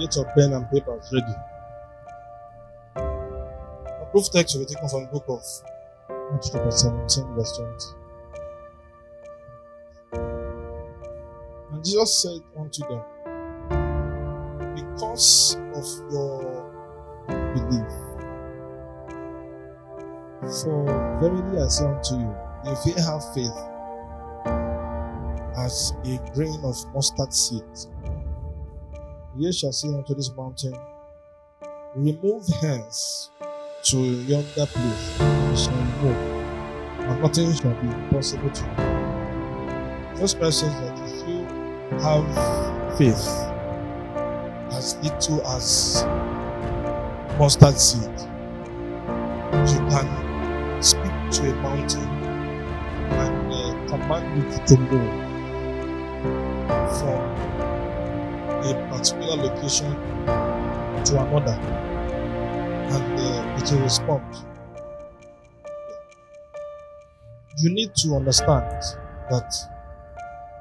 Get your pen and papers ready. The proof text will be taken from the book of Matthew chapter 17, verse 20. And Jesus said unto them, Because of your belief, for verily I say unto you, if ye have faith as a grain of mustard seed, ye shall say unto this mountain, Remove hence to yonder place, it shall remove, and nothing shall be impossible to you. Christ says that if you have faith as little as mustard seed, you can speak to a mountain and uh, command it to move from a particular location to another and uh, it will respond. You need to understand that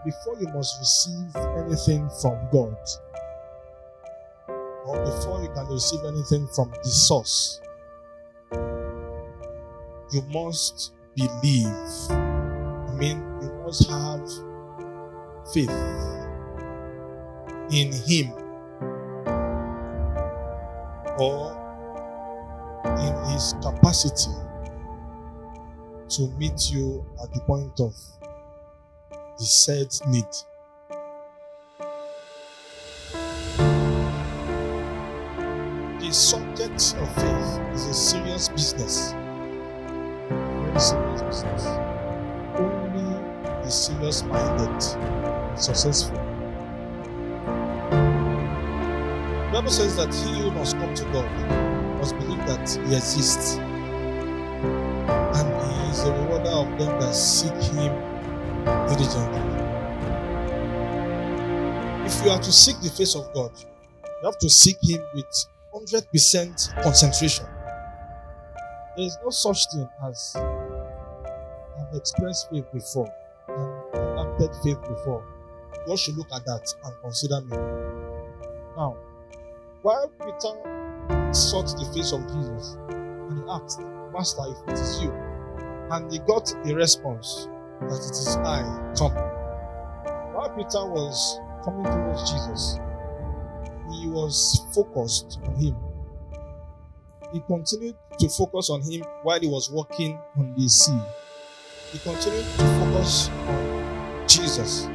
before you must receive anything from God, or before you can receive anything from the source, you must believe. I mean, you must have faith in Him or in His capacity to meet you at the point of the said need. The subject of faith is a serious business. Very serious business. Only the serious minded successful. Bible says that he who must come to God must believe that he exists. And he is the rewarder of them that seek him diligently. If you are to seek the face of God, you have to seek him with 100% concentration. There is no such thing as I've expressed faith before and I've acted faith before. God should look at that and consider me. Now, while Peter sought the face of Jesus and he asked, Master, if it is you, and he got a response that it is I, come. While Peter was coming towards Jesus, he was focused on him. He continued to focus on him while he was walking on the sea. He continued to focus on Jesus,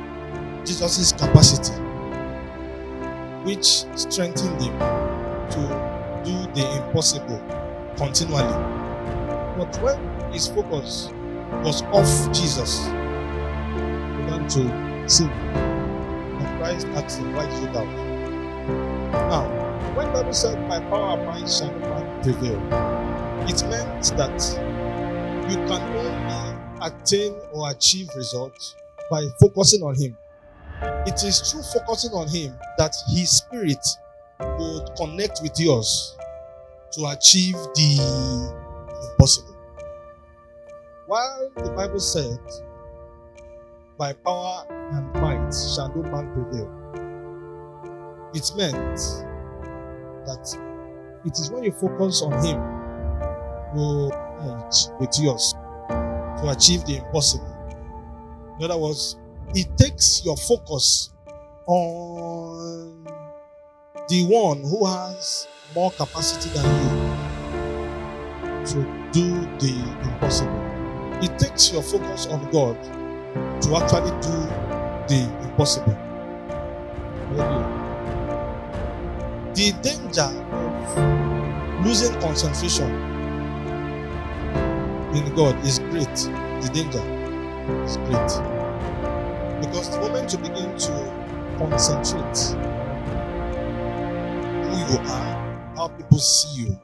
Jesus' capacity, which strengthened him to do the impossible continually. But when his focus was off Jesus, he began to sin. And Christ asked him, Why did you doubt? Now, when Bible said, By power and might shall no man prevail, it meant that you can only attain or achieve results by focusing on Him. It is through focusing on Him that His Spirit would connect with yours to achieve the impossible. While the Bible said, By power and might shall no man prevail, it meant that it is when you focus on Him connect with yours to achieve the impossible. In other words, it takes your focus on the one who has more capacity than you to do the impossible. It takes your focus on God to actually do the impossible. The danger of losing concentration in God is great. The danger is great. Because the moment you begin to concentrate who you are, how people see you,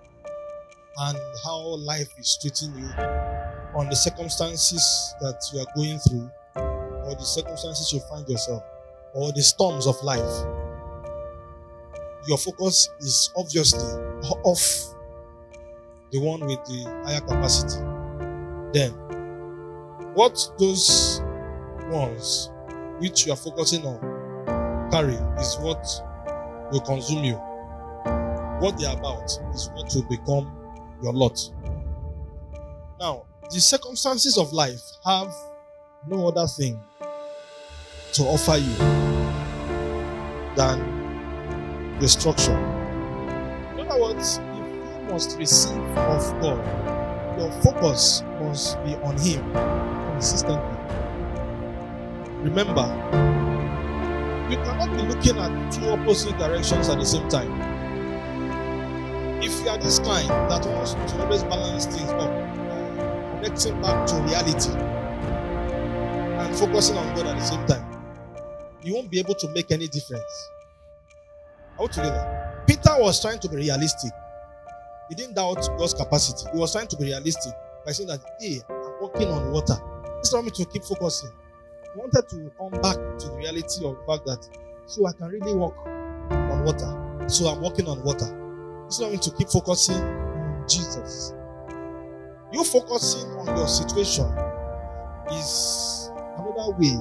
and how life is treating you, on the circumstances that you are going through, or the circumstances you find yourself, or the storms of life, your focus is obviously off the one with the higher capacity. Then, what those ones which you are focusing on carry is what will consume you. what they're about is what will become your lot. Now, the circumstances of life have no other thing to offer you than destruction. In other words, if you must receive of God, your focus must be on Him consistently. Remember, you cannot be looking at two opposite directions at the same time. If you are this kind that wants to always balance things up, connecting back to reality and focusing on God at the same time, you won't be able to make any difference. Altogether, Peter was trying to be realistic. He didn't doubt God's capacity. He was trying to be realistic by saying that, hey, I'm walking on water. This allowed me to keep focusing. Wanted to come back to the reality of the fact that so I can really walk on water. So I'm walking on water. This allowed me to keep focusing on Jesus. You focusing on your situation is another way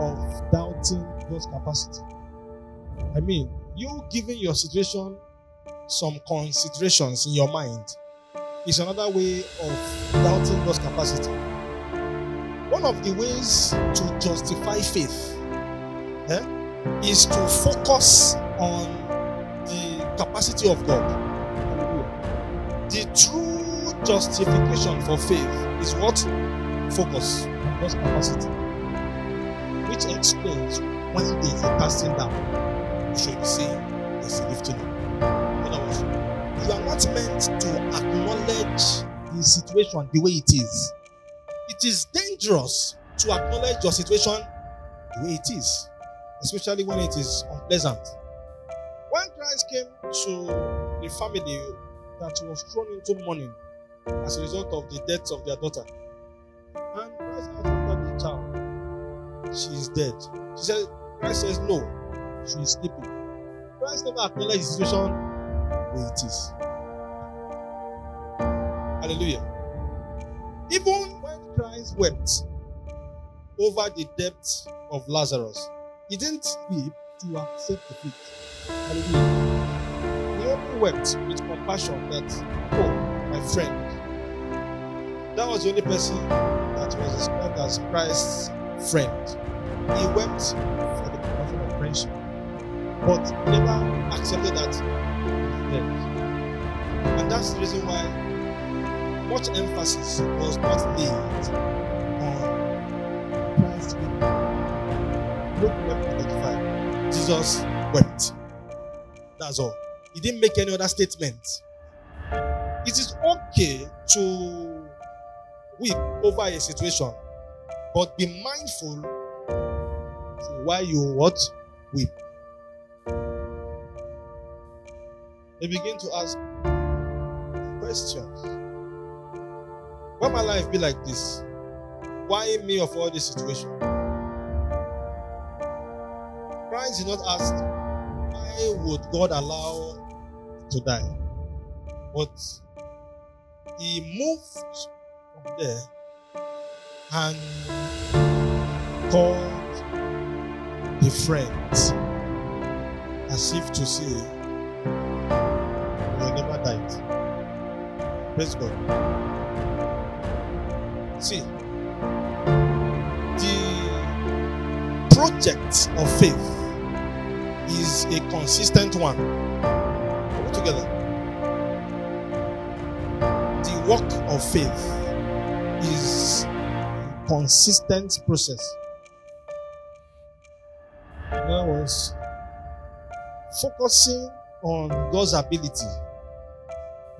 of doubting God's capacity. I mean, you giving your situation some considerations in your mind is another way of doubting God's capacity. One of the ways to justify faith eh, is to focus on the capacity of God. The true justification for faith is what? Focus on God's capacity. Which explains when there is a casting down, you should saying there's a lifting up. In other words, you are not meant to acknowledge the situation the way it is. It is dangerous to acknowledge your situation the way it is, especially when it is unpleasant. When Christ came to the family that was thrown into mourning as a result of the death of their daughter, and Christ asked after the child, she is dead. She said, Christ says, No, she is sleeping. Christ never acknowledged the situation the way it is. Hallelujah. Even Christ wept over the death of Lazarus, he didn't weep to accept the defeat. He only wept with compassion that, oh, my friend. That was the only person that was described as Christ's friend. He wept for the compassion of friendship, but never accepted that he's dead. And that's the reason why much emphasis was not laid on Christ's weeping. Luke 11 35. Jesus wept. That's all. He didn't make any other statement. It is okay to weep over a situation, but be mindful why you what weep. They begin to ask questions. Why my life be like this? Why me of all this situation? Christ did not ask, why would God allow to die? But he moved from there and called the friends as if to say, You never died. Praise God. See, the project of faith is a consistent one. Together. The work of faith is a consistent process. In other words, focusing on God's ability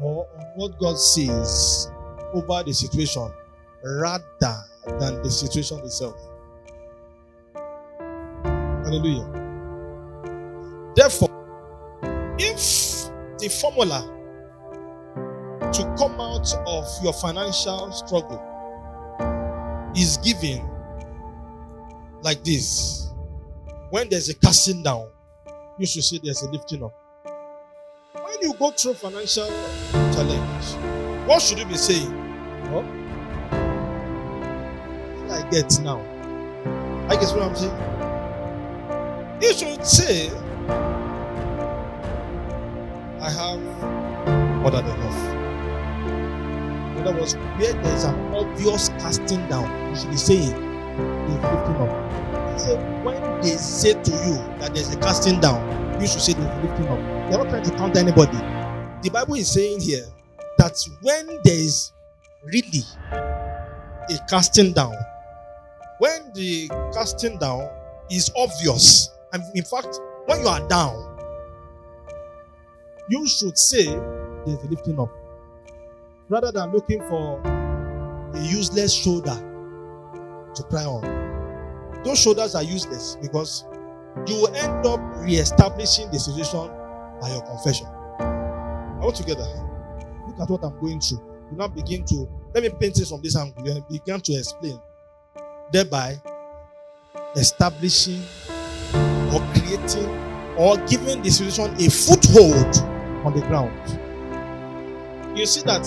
or on what God says over the situation rather than the situation itself. Hallelujah. Therefore, if the formula to come out of your financial struggle is given like this, when there's a casting down, you should say there's a lifting up. When you go through financial challenge, what should you be saying? What I get now? I guess what I'm saying. You should say, I have more than enough. In other words, where there is an obvious casting down, you should be saying, He's lifting up. Said, when they say to you that there's a casting down, you should say a lifting up. They're not trying to counter anybody. The Bible is saying here that when there is really a casting down, when the casting down is obvious, and in fact, when you are down, you should say there's a lifting up rather than looking for a useless shoulder to cry on. Those shoulders are useless because you will end up re-establishing the situation by your confession. All together, look at what I'm going through. You now begin to let me paint it from this angle and begin to explain, thereby establishing or creating or giving the situation a foothold on the ground. You see that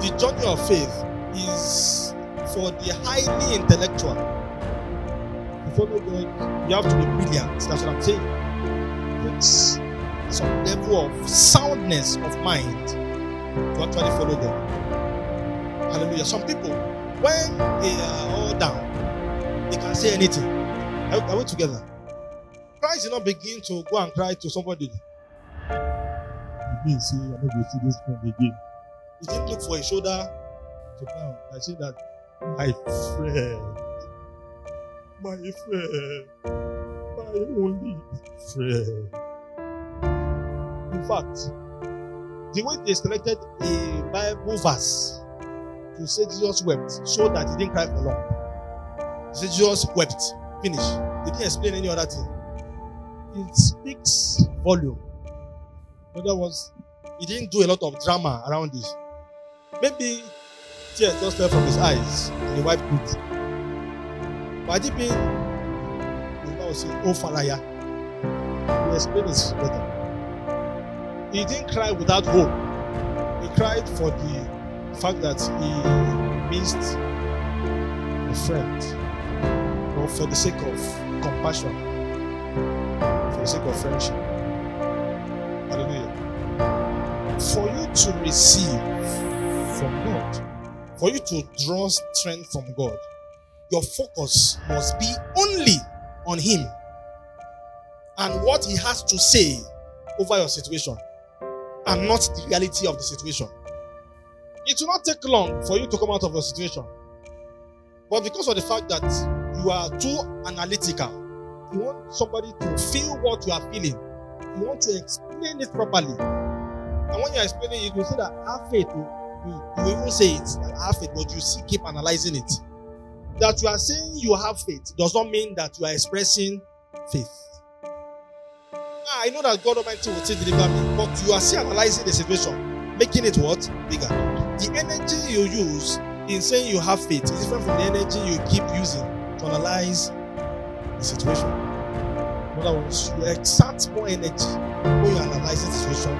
the journey of faith is for the highly intellectual. To follow God, you have to be brilliant. That's what I'm saying. It's some level of soundness of mind to actually follow God. Hallelujah. Some people, when they are all down, they can say anything. Are, are we together? Christ did not begin to go and cry to somebody. Again, say, I'm not going to see this friend again. He didn't look for a shoulder to cry. I say that my friend, my friend, my only friend. In fact, the way they selected a Bible verse to say Jesus wept showed that he didn't cry for long. He said Jesus wept. Finish. They didn't explain any other thing. It speaks volume. In other words, he didn't do a lot of drama around this. Maybe tears just fell from his eyes and he wiped it. But I did mean, you know, say, oh, Falaya. He explained this better. He didn't cry without hope. He cried for the fact that he missed a friend, or for the sake of compassion, for the sake of friendship. Hallelujah. For you to receive from God, for you to draw strength from God, your focus must be only on Him and what He has to say over your situation and not the reality of the situation. It will not take long for you to come out of your situation. But because of the fact that you are too analytical, you want somebody to feel what you are feeling, you want to explain it properly. And when you're explaining it, you say that have faith. You, you, even say it, that have faith, but you still keep analyzing it. That you are saying you have faith does not mean that you are expressing faith. I know that God Almighty will still deliver me, but you are still analyzing the situation, making it what? Bigger. The energy you use in saying you have faith is different from the energy you keep using analyze the situation. In other words, you exert more energy when you analyze the situation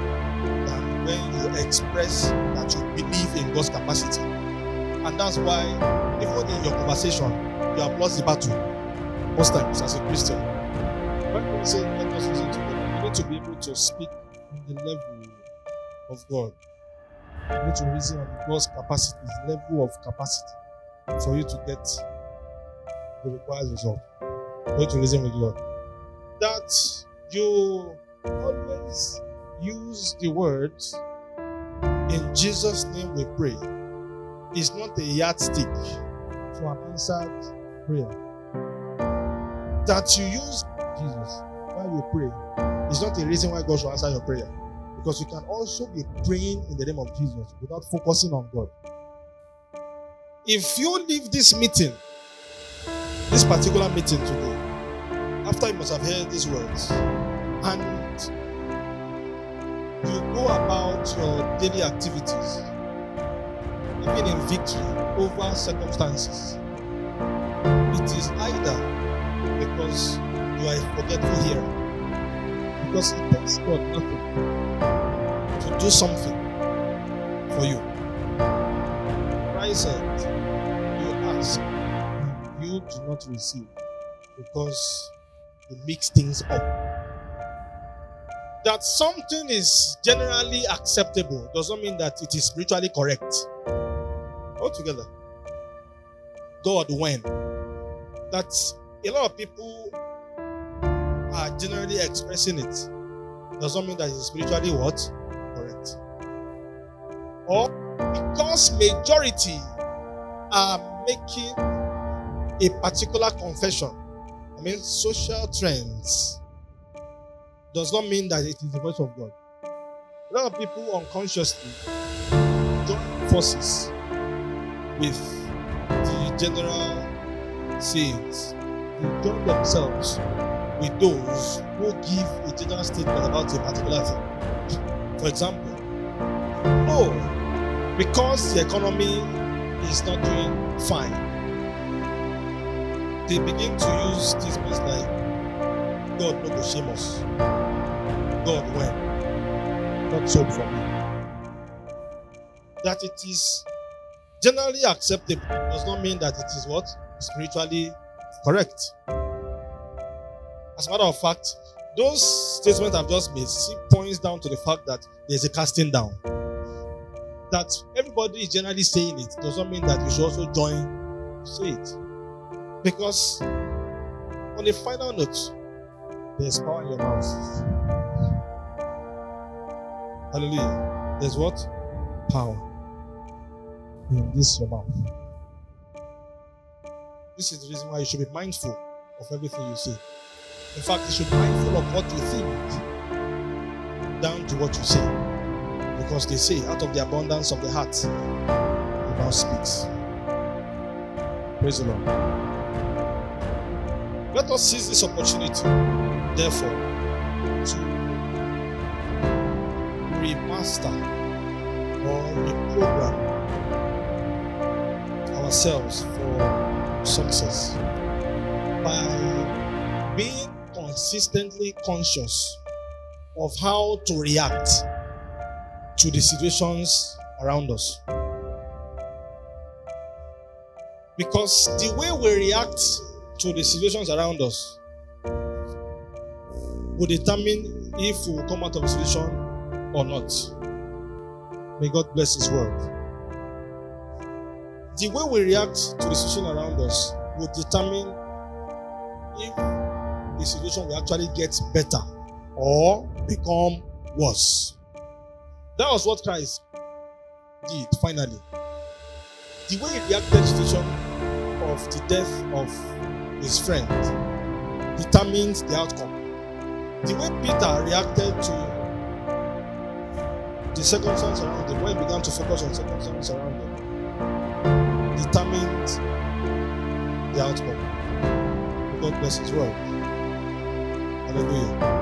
than when you express that you believe in God's capacity. And that's why, even in your conversation, you have lost the battle most times as a Christian. When let us you need to be able to speak on the level of God. You need to reason on God's capacity, level of capacity, for you to get the required result. For you to reason with God. That you always use the words in Jesus' name we pray is not a yardstick for an answered prayer. That you use Jesus while you pray is not a reason why God should answer your prayer. Because you can also be praying in the name of Jesus without focusing on God. If you leave this meeting, this particular meeting today, after you must have heard these words, and you go about your daily activities, even in victory over circumstances, it is either because you are a forgetful hearer, because it takes God nothing to do something for you. Christ said, You ask, you do not receive because you mix things up. That something is generally acceptable does not mean that it is spiritually correct. Altogether. God, when? That a lot of people are generally expressing it does not mean that it's spiritually what? Correct. Or because majority are making a particular confession, I mean, social trends does not mean that it is the voice of God. A lot of people unconsciously join forces with the general sayings. They join themselves with those who give a general statement about a particular thing. For example, oh, because the economy is not doing fine, they begin to use this statements like God no go shame us. God when? Not so for me. That it is generally acceptable does not mean that it is what? Spiritually correct. As a matter of fact, those statements I've just made points down to the fact that there's a casting down. That everybody is generally saying it does not mean that you should also join say it. Because on a final note, there's power in your mouth. Hallelujah. There's what? Power in this your mouth. This is the reason why you should be mindful of everything you say. In fact, you should be mindful of what you think down to what you say. Because they say, out of the abundance of the heart, the mouth speaks. Praise the Lord. Let us seize this opportunity, therefore, to remaster or reprogram ourselves for success by being consistently conscious of how to react to the situations around us. Because the way we react to the situations around us will determine if we will come out of the situation or not. May God bless His word. The way we react to the situation around us will determine if the situation will actually get better or become worse. That was what Christ did finally. The way he reacted to the situation of the death of his friend determined the outcome. The way Peter reacted to the circumstance around him, when he began to focus on circumstances around him, determined the outcome. God bless his word. Hallelujah.